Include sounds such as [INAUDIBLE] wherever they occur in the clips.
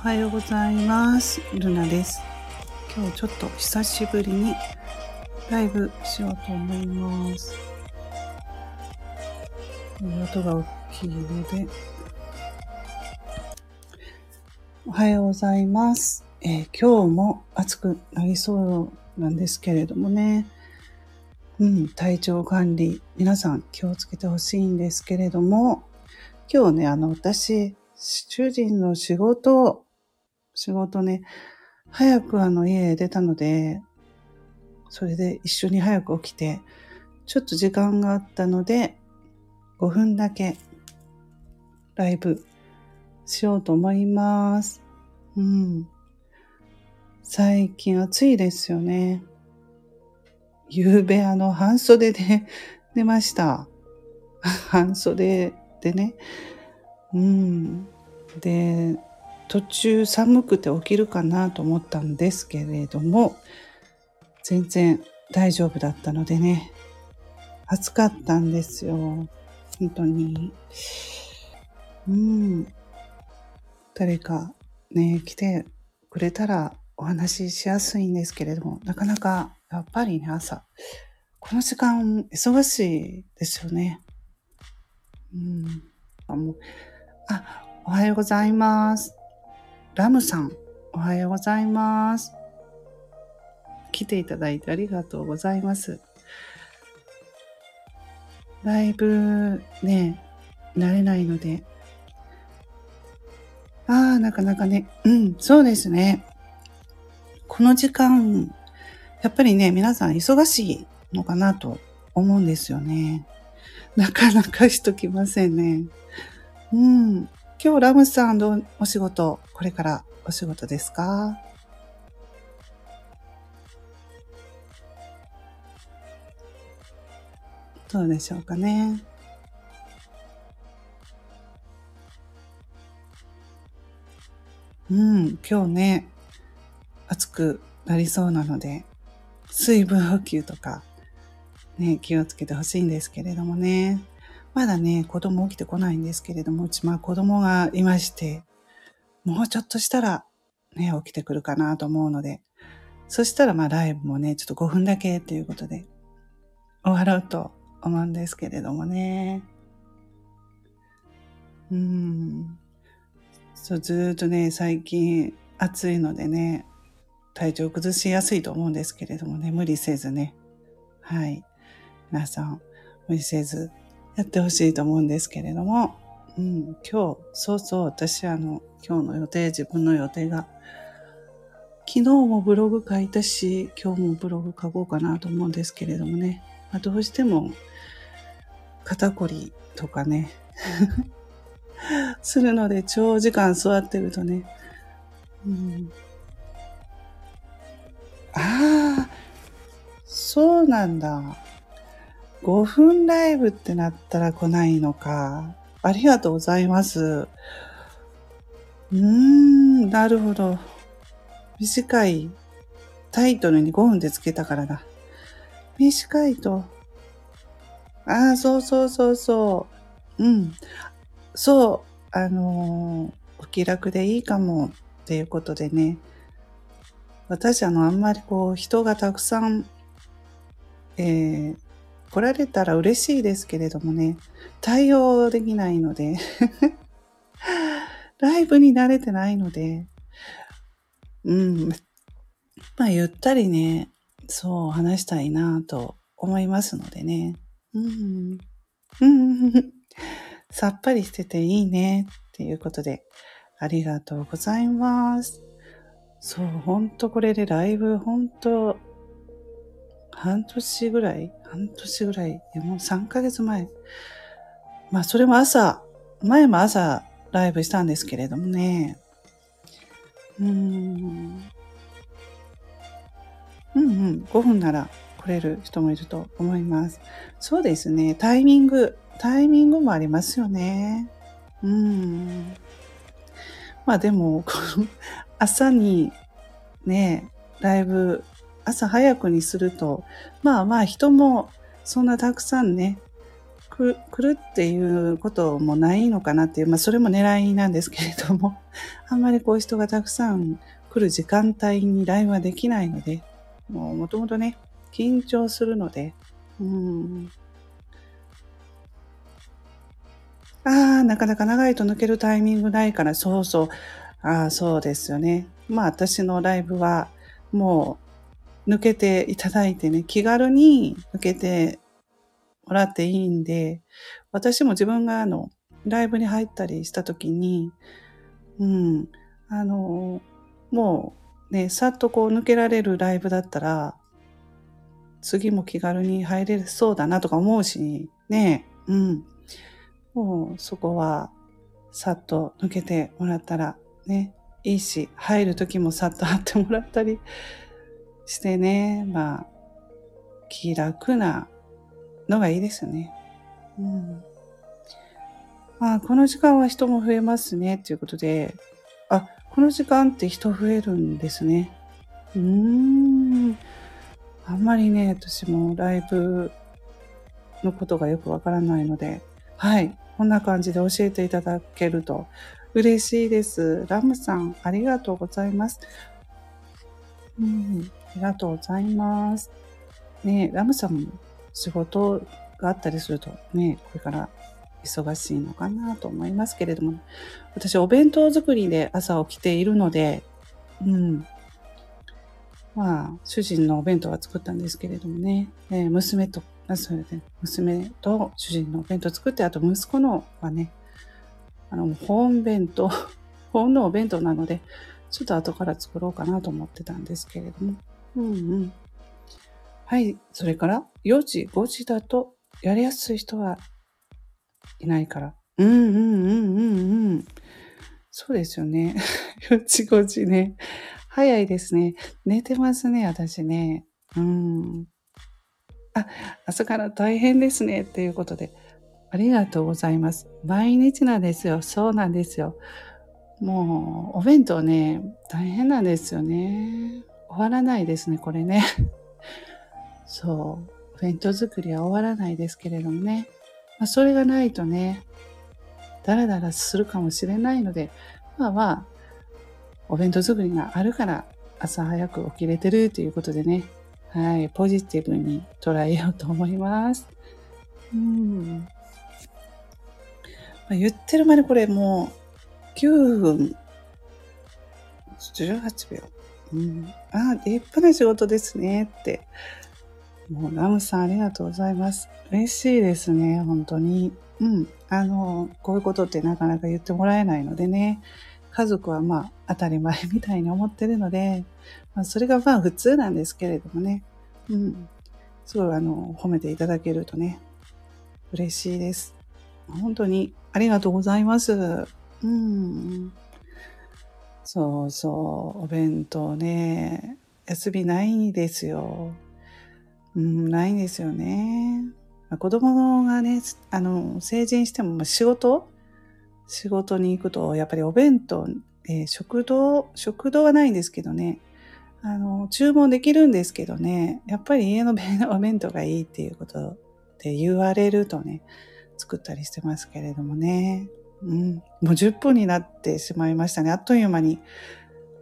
おはようございます。ルナです。今日ちょっと久しぶりにライブしようと思います。音が大きいので。おはようございます、えー、今日も暑くなりそうなんですけれどもね。うん、体調管理、皆さん気をつけてほしいんですけれども、今日ね、あの、私、主人の仕事、仕事ね、早くあの家へ出たので、それで一緒に早く起きて、ちょっと時間があったので、5分だけライブしようと思います。うん。最近暑いですよね。夕べあの半袖で [LAUGHS] 寝ました。[LAUGHS] 半袖でね。うん。で、途中寒くて起きるかなと思ったんですけれども、全然大丈夫だったのでね、暑かったんですよ。本当に。うん。誰かね、来てくれたらお話ししやすいんですけれども、なかなかやっぱりね、朝、この時間忙しいですよね。うん。あ、もう、あ、おはようございます。ラムさん、おはようございます。来ていただいてありがとうございます。ライブね、慣れないので。ああ、なかなかね、うん、そうですね。この時間、やっぱりね、皆さん忙しいのかなと思うんですよね。なかなかしときませんね。うん。今日ラムさんのお仕事、これからお仕事ですか？どうでしょうかね？うん、今日ね、暑くなりそうなので、水分補給とか、ね、気をつけてほしいんですけれどもね。まだね、子供起きてこないんですけれども、うちまあ子供がいまして、もうちょっとしたらね、起きてくるかなと思うので、そしたらまあライブもね、ちょっと5分だけっていうことで終わろうと思うんですけれどもね。うん。そう、ずっとね、最近暑いのでね、体調崩しやすいと思うんですけれどもね、無理せずね。はい。皆さん、無理せずやってほしいと思うんですけれども、うん、今日、そうそう、私あの、今日の予定、自分の予定が、昨日もブログ書いたし、今日もブログ書こうかなと思うんですけれどもね、まあ、どうしても肩こりとかね、[LAUGHS] するので長時間座ってるとね、うん、ああ、そうなんだ。5分ライブってなったら来ないのか。ありがとうございます。うーん、なるほど。短いタイトルに5分でつけたからだ。短いと。ああ、そうそうそうそう。うん。そう、あのー、お気楽でいいかもっていうことでね。私あの、あんまりこう、人がたくさん、えー、来られたら嬉しいですけれどもね、対応できないので [LAUGHS] ライブに慣れてないので、うん、まあ、ゆったりね、そう話したいなと思いますのでね。うん。うん。[LAUGHS] さっぱりしてていいねっていうことで、ありがとうございます。そう、ほんとこれでライブ、ほんと、半年ぐらい半年ぐらい、もう3ヶ月前。まあ、それも朝、前も朝ライブしたんですけれどもね。うん。うんうん、5分なら来れる人もいると思います。そうですね、タイミング、タイミングもありますよね。うん。まあでも、朝にね、ライブ、朝早くにすると、まあまあ人もそんなたくさんね、来来るっていうこともないのかなっていう、まあそれも狙いなんですけれども、あんまりこう人がたくさん来る時間帯にライブはできないので、もうもともとね、緊張するので、うん。ああ、なかなか長いと抜けるタイミングないから、そうそう。ああ、そうですよね。まあ私のライブはもう抜けていただいてね、気軽に抜けてもらっていいんで、私も自分があの、ライブに入ったりした時に、うん、あの、もうね、さっとこう抜けられるライブだったら、次も気軽に入れそうだなとか思うし、ね、うん。もうそこは、さっと抜けてもらったらね、いいし、入る時もさっと貼ってもらったりしてね、まあ、気楽なのがいいですよね。うん。まあ、この時間は人も増えますね、ということで、あ、この時間って人増えるんですね。うーん。あんまりね、私もライブのことがよくわからないので、はい。こんな感じで教えていただけると嬉しいです。ラムさん、ありがとうございます。うん、ありがとうございます。ねラムさんも仕事があったりするとね、これから忙しいのかなと思いますけれども、私お弁当作りで朝起きているので、うん。まあ、主人のお弁当は作ったんですけれどもね、え、娘と、あそれで、娘と主人のお弁当作って、あと息子のはね、あの、本弁当、[LAUGHS] 本のお弁当なので、ちょっと後から作ろうかなと思ってたんですけれども。うんうん。はい。それから、4時、5時だと、やりやすい人はいないから。うんうんうんうんうん。そうですよね。[LAUGHS] 4時、5時ね。早いですね。寝てますね、私ね。うん。あ、朝から大変ですね。っていうことで。ありがとうございます。毎日なんですよ。そうなんですよ。もう、お弁当ね、大変なんですよね。終わらないですね、これね。[LAUGHS] そう。お弁当作りは終わらないですけれどもね。まあ、それがないとね、ダラダラするかもしれないので、まあまあ、お弁当作りがあるから朝早く起きれてるということでね、はい、ポジティブに捉えようと思います。うん。まあ、言ってる間にこれもう9分18秒。うん、あ、立派な仕事ですねって。もうラムさんありがとうございます。嬉しいですね、本当に。うん。あの、こういうことってなかなか言ってもらえないのでね。家族はまあ当たり前みたいに思ってるので、まあ、それがまあ普通なんですけれどもね。うん。すごいあの、褒めていただけるとね、嬉しいです。本当にありがとうございます。うん。そうそう、お弁当ね、休みないんですよ。うん、ないんですよね。まあ、子供がね、あの、成人してもま仕事？仕事に行くと、やっぱりお弁当、えー、食堂、食堂はないんですけどね、あの、注文できるんですけどね、やっぱり家のお弁当がいいっていうことで言われるとね、作ったりしてますけれどもね。うん。もう10分になってしまいましたね。あっという間に。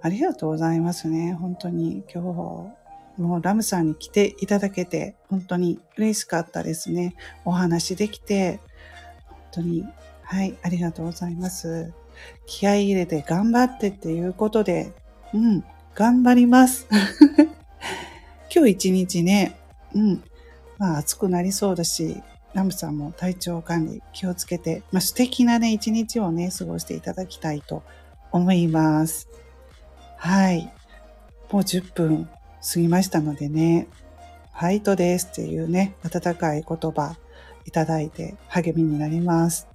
ありがとうございますね。本当に今日、もうラムさんに来ていただけて、本当に嬉しかったですね。お話できて、本当に、はい、ありがとうございます。気合い入れて頑張ってっていうことで、うん、頑張ります。[LAUGHS] 今日一日ね、うん、まあ暑くなりそうだし、ラムさんも体調管理気をつけて、まあ、素敵なね、一日をね、過ごしていただきたいと思います。はい。もう10分過ぎましたのでね、ファイトですっていうね、温かい言葉いただいて励みになります。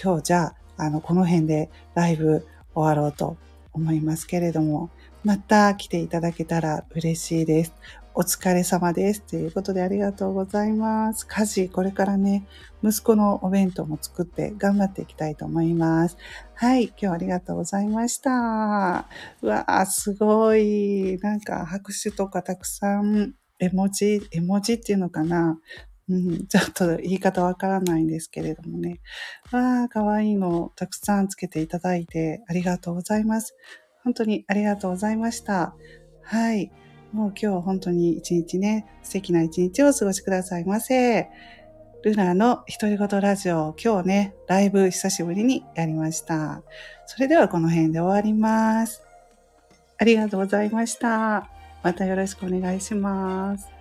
今日じゃあ、あの、この辺でライブ終わろうと思いますけれども、また来ていただけたら嬉しいです。お疲れ様です。ということでありがとうございます。家事、これからね、息子のお弁当も作って頑張っていきたいと思います。はい、今日はありがとうございました。うわー、すごい。なんか拍手とかたくさん、絵文字、絵文字っていうのかなうん、ちょっと言い方わからないんですけれどもね。わあ、かわいいのたくさんつけていただいてありがとうございます。本当にありがとうございました。はい。もう今日本当に一日ね、素敵な一日をお過ごしくださいませ。ルナの独り言ラジオ、今日ね、ライブ久しぶりにやりました。それではこの辺で終わります。ありがとうございました。またよろしくお願いします。